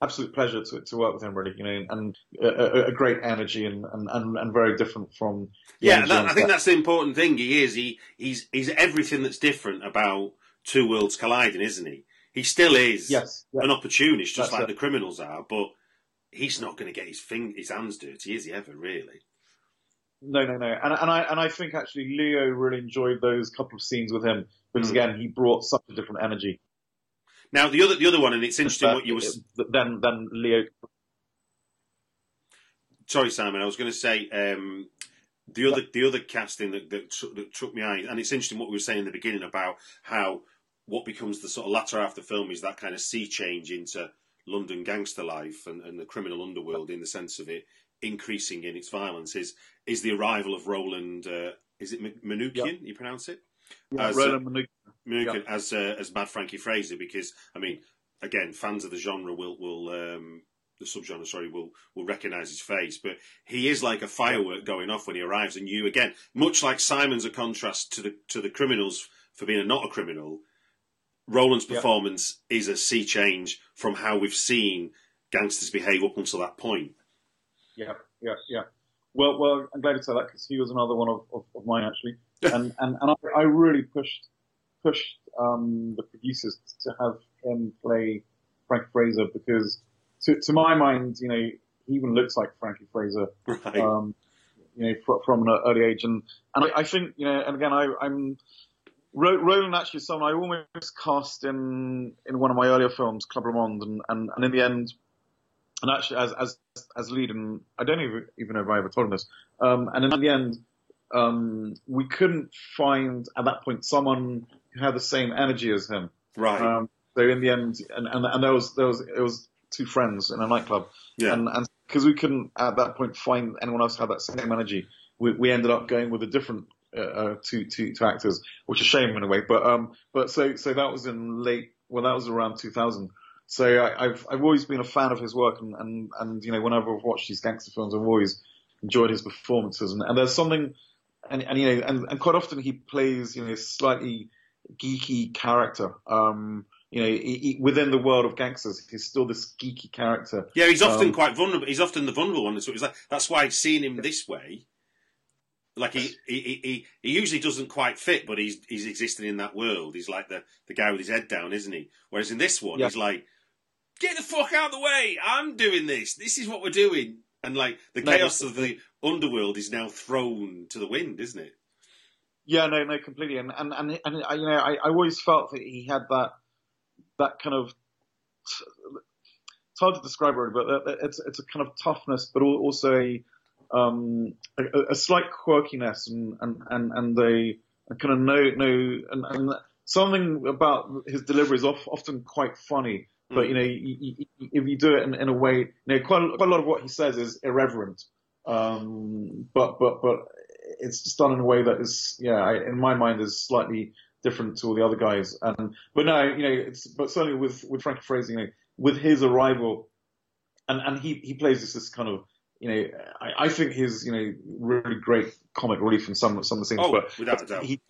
absolute pleasure to, to work with him, really. You know, and a, a great energy and, and, and very different from. Yeah, that, I think that's the important thing. He is. He he's he's everything that's different about two worlds colliding, isn't he? He still is yes, an opportunist, just that's like it. the criminals are, but he's not going to get his fing- his hands dirty, is he ever? Really? No, no, no. And, and I and I think actually Leo really enjoyed those couple of scenes with him because mm. again he brought such a different energy. Now the other the other one, and it's interesting what you were. Then then Leo. Sorry, Simon. I was going to say um, the other the other casting that, that, that took me eye, and it's interesting what we were saying in the beginning about how what becomes the sort of latter half of the film is that kind of sea change into London gangster life and, and the criminal underworld in the sense of it increasing in its violence is is the arrival of Roland. Uh, is it Manookian? Yep. You pronounce it? Yeah, as. Manookian as uh, as Mad Frankie Fraser because I mean again fans of the genre will will um, the subgenre sorry will will recognise his face but he is like a firework going off when he arrives and you again much like Simon's a contrast to the to the criminals for being a not a criminal Roland's performance is a sea change from how we've seen gangsters behave up until that point. Yeah, yeah, yeah. Well, well, I'm glad you said that because he was another one of, of, of mine actually, and and, and I, I really pushed pushed um, the producers to have him play Frank Fraser because, to, to my mind, you know, he even looks like Frankie Fraser. Right. Um, you know, fr- from an early age, and and I, I think, you know, and again, I, I'm Roland actually is someone I almost cast in in one of my earlier films, Club Le Monde, and, and, and in the end, and actually as as as lead, and I don't even even know if I ever told him this, um, and in the end, um, we couldn't find at that point someone who had the same energy as him. right. Um, so in the end, and, and, and there was, there was, it was two friends in a nightclub. Yeah. And, and cause we couldn't at that point find anyone else who had that same energy, we, we ended up going with a different, uh, uh, two, two, two actors, which is a shame in a way. But, um, but so, so that was in late, well, that was around 2000. So I, I've, I've always been a fan of his work and, and, and, you know, whenever I've watched these gangster films, I've always enjoyed his performances. And, and there's something, and, and you know, and, and quite often he plays, you know, a slightly geeky character. Um, you know, he, he, within the world of gangsters, he's still this geeky character. Yeah, he's often Um, quite vulnerable. He's often the vulnerable one. So it's like, that's why seeing him this way, like he, he, he, he, usually doesn't quite fit, but he's he's existing in that world. He's like the, the guy with his head down, isn't he? Whereas in this one, Yeah. he's like, get the fuck out of the way! I'm doing this. This is what we're doing. And like the No, chaos of the underworld is now thrown to the wind, isn't it? Yeah, no, no, completely. And and and, and I, you know, I, I always felt that he had that that kind of it's hard to describe really, but it's it's a kind of toughness, but also a um a, a slight quirkiness and and and and a, a kind of no no and, and something about his delivery is off, often quite funny. But you know, you, you, you- if you do it in, in a way, you know, quite a, quite a lot of what he says is irreverent. Um, but but but it's just done in a way that is, yeah, I, in my mind, is slightly different to all the other guys. And but no, you know, it's but certainly with with Frankie Fraser, you know, with his arrival, and and he he plays this this kind of. You know, I, I think his, you know, really great comic relief in some some of the scenes, Oh, but without a doubt. he,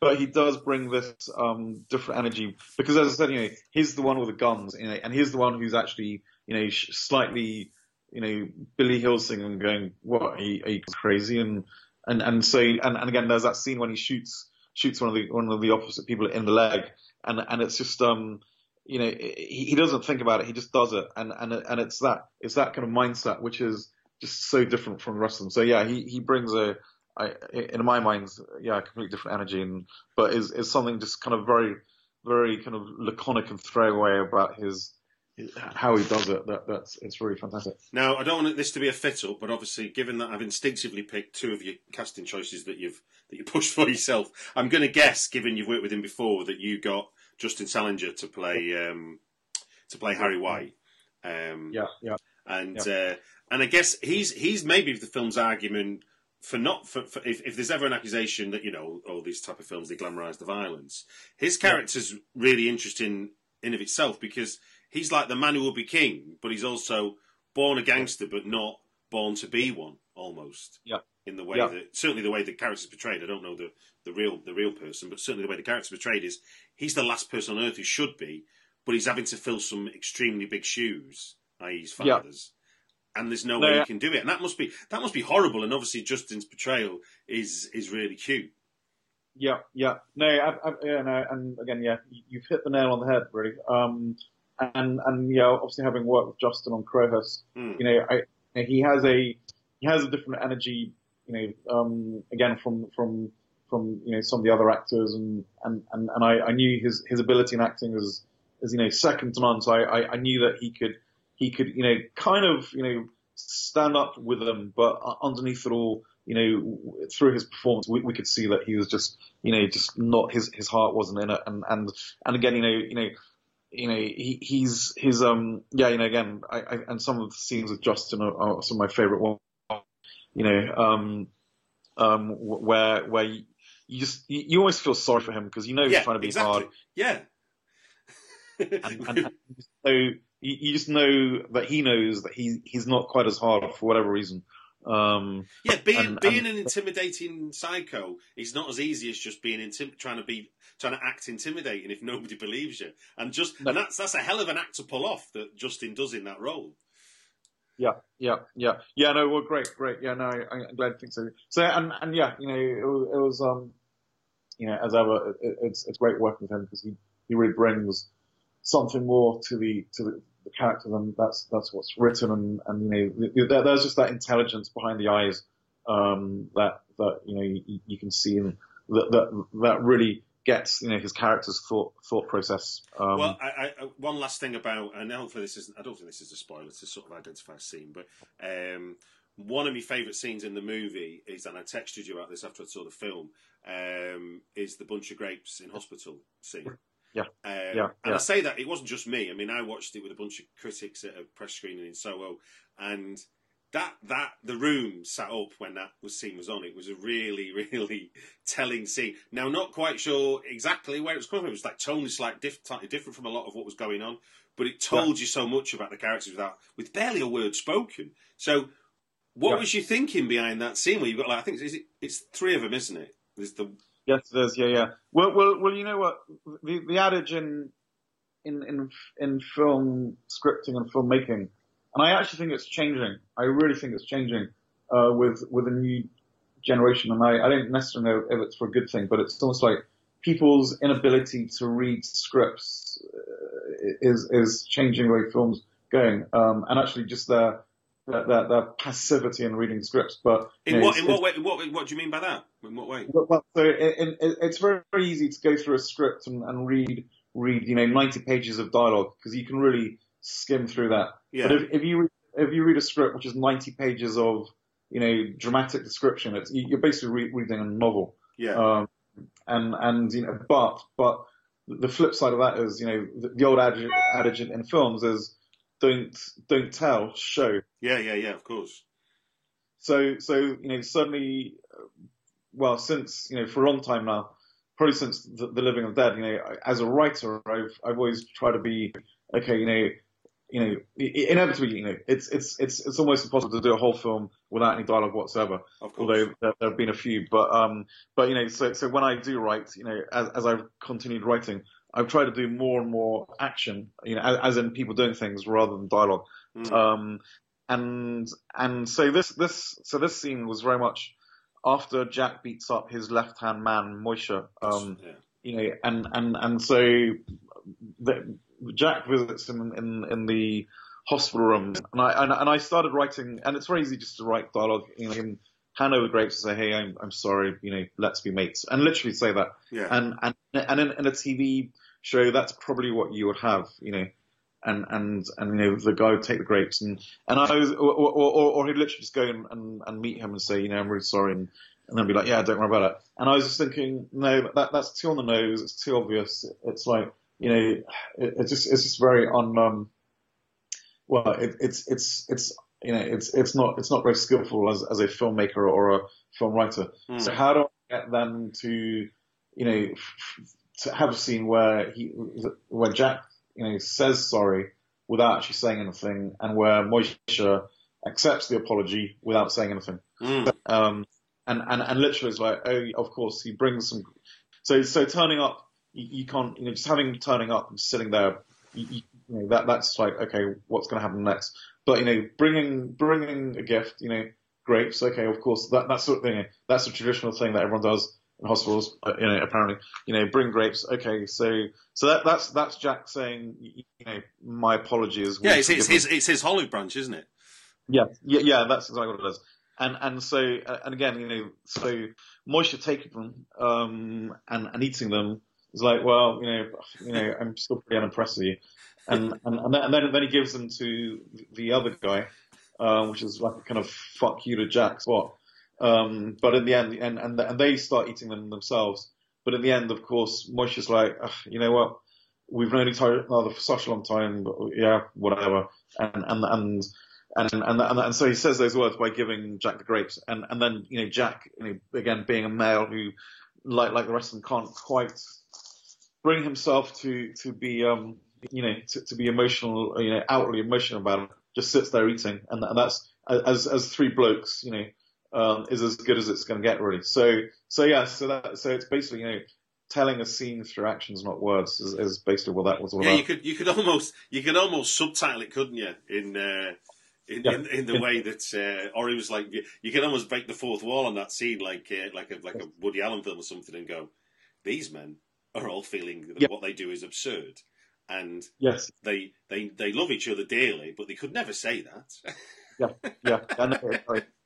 but he does bring this um, different energy because, as I said, you know, he's the one with the guns, you know, and he's the one who's actually, you know, slightly, you know, Billy Hillsing and going, "What? Are you, are you crazy?" And and and so and, and again, there's that scene when he shoots shoots one of the one of the opposite people in the leg, and and it's just um. You know, he, he doesn't think about it; he just does it, and and and it's that it's that kind of mindset which is just so different from the rest of them. So yeah, he he brings a I, in my mind, yeah, a completely different energy, and but is is something just kind of very, very kind of laconic and throwaway about his how he does it. That that's it's really fantastic. Now, I don't want this to be a fit up, but obviously, given that I've instinctively picked two of your casting choices that you've that you pushed for yourself, I'm going to guess, given you've worked with him before, that you got Justin Salinger to play um, to play Harry White. Um, Yeah, yeah, and uh, and I guess he's he's maybe the film's argument for not for, for if, if there's ever an accusation that you know all these type of films they glamorize the violence, his character's really interesting in of itself because he's like the man who will be king, but he's also born a gangster but not born to be one almost. Yeah. In the way Yeah. that certainly the way the character's portrayed, I don't know the, the real the real person, but certainly the way the character's portrayed is he's the last person on earth who should be, but he's having to fill some extremely big shoes, i.e. his Yeah. father's. And there's no, No, way yeah. he can do it, and that must be that must be horrible. And obviously, Justin's portrayal is is really cute. yeah, yeah. No, I, I, yeah, no, and again, yeah, you- you've hit the nail on the head, really. Um, and and yeah, obviously having worked with Justin on Crowhurst, Hmm. you know, I he has a he has a different energy, you know, um, again from from from you know some of the other actors, and and and, and I, I knew his his ability in acting is is you know second to none. So I, I I knew that he could he could you know kind of you know stand up with them, but uh, underneath it all. You know, through his performance, we, we could see that he was just, you know, just not his his heart wasn't in it, and and and again, you know, you know, you know, he, he's his um yeah, you know, again, I, I and some of the scenes with Justin are, are some of my favorite ones. You know, um, um, where where you, you just you, you always feel sorry for him because you know he's yeah, trying to be exactly. hard, Yeah. and, and, and so you, you just know that he knows that he he's not quite as hard for whatever reason. Um, Yeah, being And- being and- an intimidating psycho is not as easy as just being intim- trying to be trying to act intimidating if nobody believes you. And just No. and that's that's a hell of an act to pull off that Justin does in that role. Yeah, yeah, yeah, yeah. No, well, great, great. Yeah, no, I, I'm glad to think so. So, and and yeah, you know, it was, it was um, you know, as ever, it, it's it's great working with him because he he really brings something more to the to the, the character than that's that's what's written, and and you know there, there's just that intelligence behind the eyes um, that that you know you, you can see and that that that really gets you know his character's thought thought process. Um, well, I, I, one last thing about, and hopefully this isn't. I don't think this is a spoiler to sort of identify a scene, but um, one of my favourite scenes in the movie is, and I texted you about this after I saw the film, um, is the bunch of grapes in hospital scene. Yeah. Um, yeah, and yeah. I say that it wasn't just me. I mean, I watched it with a bunch of critics at a press screening in Soho, and that that the room sat up when that was scene was on. It was a really really telling scene. Now, not quite sure exactly where it was coming from. It was like totally like diff- slightly different from a lot of what was going on, but it told Yeah. you so much about the characters without with barely a word spoken. So, what Yeah. was you thinking behind that scene where you've got like I think it's, it's three of them, isn't it? There's the Yes, it is. Yeah, yeah. Well, well, well. You know what? The the adage in in in in film scripting and filmmaking, and I actually think it's changing. I really think it's changing uh, with with a new generation, and I, I don't necessarily know if it's for a good thing, but it's almost like people's inability to read scripts uh, is is changing the way films going, um, and actually just their their, their, their passivity in reading scripts. But in know, what in what way? What what do you mean by that? In what way? well, so it, it, it- it's very, very easy to go through a script and, and read read you know 90 pages of dialogue because you can really skim through that. Yeah. But if, if you read- if you read a script which is 90 pages of you know dramatic description, it's you- you're basically re- reading a novel. Yeah. Um, and and you know, but but the flip side of that is you know the, the old adage, adage in films is don't don't tell, show. yeah. Yeah. Yeah. Of course. So, so you know, certainly, uh, well, since you know, for a long time now, probably since the, the Living of Dead, you know, as a writer, I've I've always tried to be okay, you know, you know, inevitably, you know, it's it's it's it's almost impossible to do a whole film without any dialogue whatsoever. Of course. Although there, there have been a few, but um, but you know, so so when I do write, you know, as as I've continued writing, I've tried to do more and more action, you know, as, as in people doing things rather than dialogue. Mm. Um, and and so this this so this scene was very much after Jack beats up his left hand man Moisha. Um, yeah. you know, and and and so the, Jack visits him in in the hospital room, and I and, and I started writing, and it's very easy just to write dialogue. You know, in hand over grapes and say, "Hey, I'm I'm sorry," you know, let's be mates, and literally say that. Yeah. And and and in, in a TV show, that's probably what you would have, you know. And and and you know the guy would take the grapes and and I was or or, or, or he'd literally just go and, and and meet him and say you know I'm really sorry and and then be like yeah don't worry about it and I was just thinking no that that's too on the nose it's too obvious it's like you know it, it's just it's just very on um well it, it's it's it's you know it's it's not it's not very skillful as as a filmmaker or a film writer Mm. so how do I get them to you know to have a scene where he where Jack you know says sorry without actually saying anything and where Moisha accepts the apology without saying anything Mm. um, and, and, and literally it's like, oh, of course, he brings some. So, so turning up, you, you can't, you know, just having turning up and sitting there, you, you, you know, that, that's like, okay, what's going to happen next? But, you know, bringing, bringing a gift, you know, grapes, okay, of course, that, that sort of thing, that's a traditional thing that everyone does in hospitals, uh, you know, apparently, you know, bring grapes, okay, so, so that, that's, that's Jack saying, you know, my apologies. Yeah. It's, it's his it's his olive branch, isn't it? Yeah, yeah, yeah, that's exactly what it is. And and so uh, and again, you know, so Moisha taking them um, and and eating them is like, well, you know, you know, I'm still pretty unimpressed with you. And and and then, and then then he gives them to the other guy, uh, which is like a kind of fuck you to Jack spot. Um, but in the end, and and and they start eating them themselves. But in the end, of course, Moisha's like, you know what? We've known each other for such a long time, yeah, whatever. And and and and and, and and so he says those words by giving Jack the grapes, and and then you know Jack, you know, again being a male who, like like the rest of them, can't quite bring himself to to be um you know to, to be emotional, you know, outwardly emotional about it. Just sits there eating, and, and that's as as three blokes, you know, um, is as good as it's going to get really. So so yeah, so that so it's basically you know telling a scene through actions, not words, is, is basically what that was all Yeah. about. You could you could almost you could almost subtitle it, couldn't you? In uh, in, Yeah. in, in the way that, uh, or he was like, you, you can almost break the fourth wall on that scene, like uh, like a like a Woody Allen film or something, and go, these men are all feeling that Yeah. what they do is absurd, and Yes. they they they love each other dearly, but they could never say that. Yeah, yeah. I know.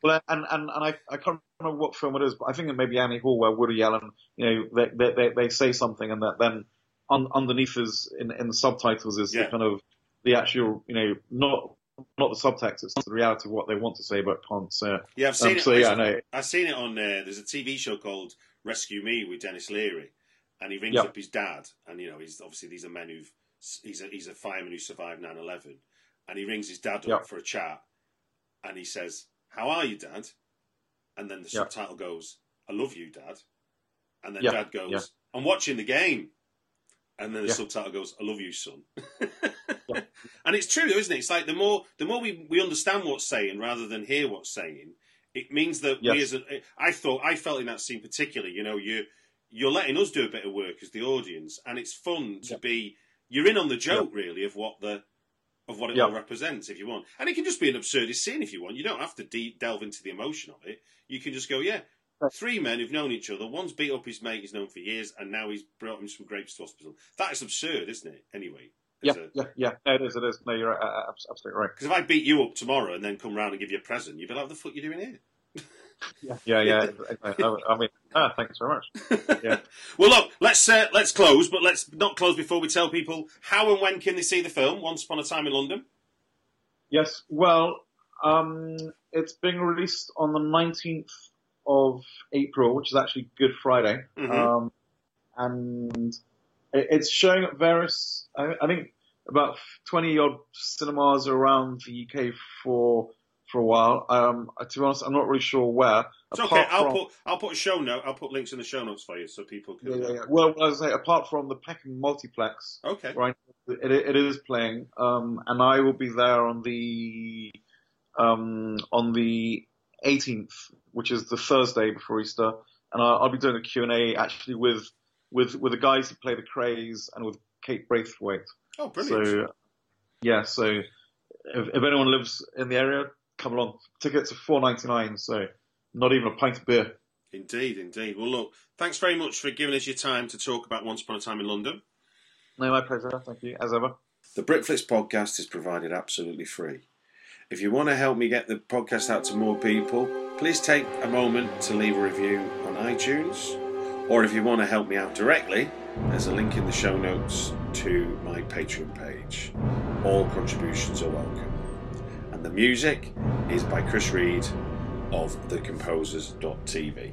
Well, and and and I I can't remember what film it is, but I think it may be Annie Hall where Woody Allen, you know, they they they, they say something and that then un, underneath is in in the subtitles is Yeah. the kind of the actual, you know, not not the subtext, it's the reality of what they want to say but can't say. yeah, I've seen Um, it. so yeah, I know. I've seen it on. Uh, there's a TV show called Rescue Me with Denis Leary, and he rings Yeah. up his dad, and you know, he's obviously these are men who've he's a he's a fireman who survived 9/11, and he rings his dad up for a chat, and he says, "How are you, Dad?" And then the Yeah. subtitle goes, "I love you, Dad," and then Yeah, Dad goes, yeah. "I'm watching the game," and then the subtitle goes, "I love you, son." And it's true, though, isn't it? It's like the more the more we, we understand what's saying rather than hear what's saying, it means that we as a, I thought I felt in that scene particularly, you know, you you're letting us do a bit of work as the audience, and it's fun to be you're in on the joke really of what the of what it Yeah. all represents if you want, and it can just be an absurdist scene if you want. You don't have to de- delve into the emotion of it. You can just go, yeah. Three men who've known each other. One's beat up his mate he's known for years, and now he's brought him some grapes to hospital. That is absurd, isn't it? Anyway, Yeah, yeah, yeah. No, it is, it is. No, you're uh, absolutely right. Because if I beat you up tomorrow and then come round and give you a present, you'd be like, "What the fuck are you doing here?" Yeah, yeah, yeah. I, I mean, ah, thanks very much. Yeah. well, look, let's uh, let's close, but let's not close before we tell people how and when can they see the film. Once upon a time in London. Yes, well, um, it's being released on the 19th of April, which is actually Good Friday. Mhm. Um, and it's showing at various, I, I think about 20 odd cinemas around the UK for, for a while. Um, to be honest, I'm not really sure where. It's okay. I'll from- put I'll put a show note. I'll put links in the show notes for you so people can. Yeah, yeah, yeah. Well, as I say, apart from the Peckham Multiplex, Okay. right? It, it is playing, um, and I will be there on the um, on the 18th, which is the Thursday before Easter, and I'll, I'll be doing a Q and A actually with with with the guys who play the Krays and with Kate Braithwaite. Oh, brilliant. So yeah, so if, if anyone lives in the area, come along. Tickets are four ninety nine, so not even a pint of beer. Indeed, indeed. Well, look, thanks very much for giving us your time to talk about Once Upon a Time in London. No, my pleasure. Thank you, as ever. The Britflicks podcast is provided absolutely free. If you want to help me get the podcast out to more people, please take a moment to leave a review on iTunes. Or if you want to help me out directly, there's a link in the show notes to my Patreon page. All contributions are welcome. And the music is by Chris Read of thecomposers.tv.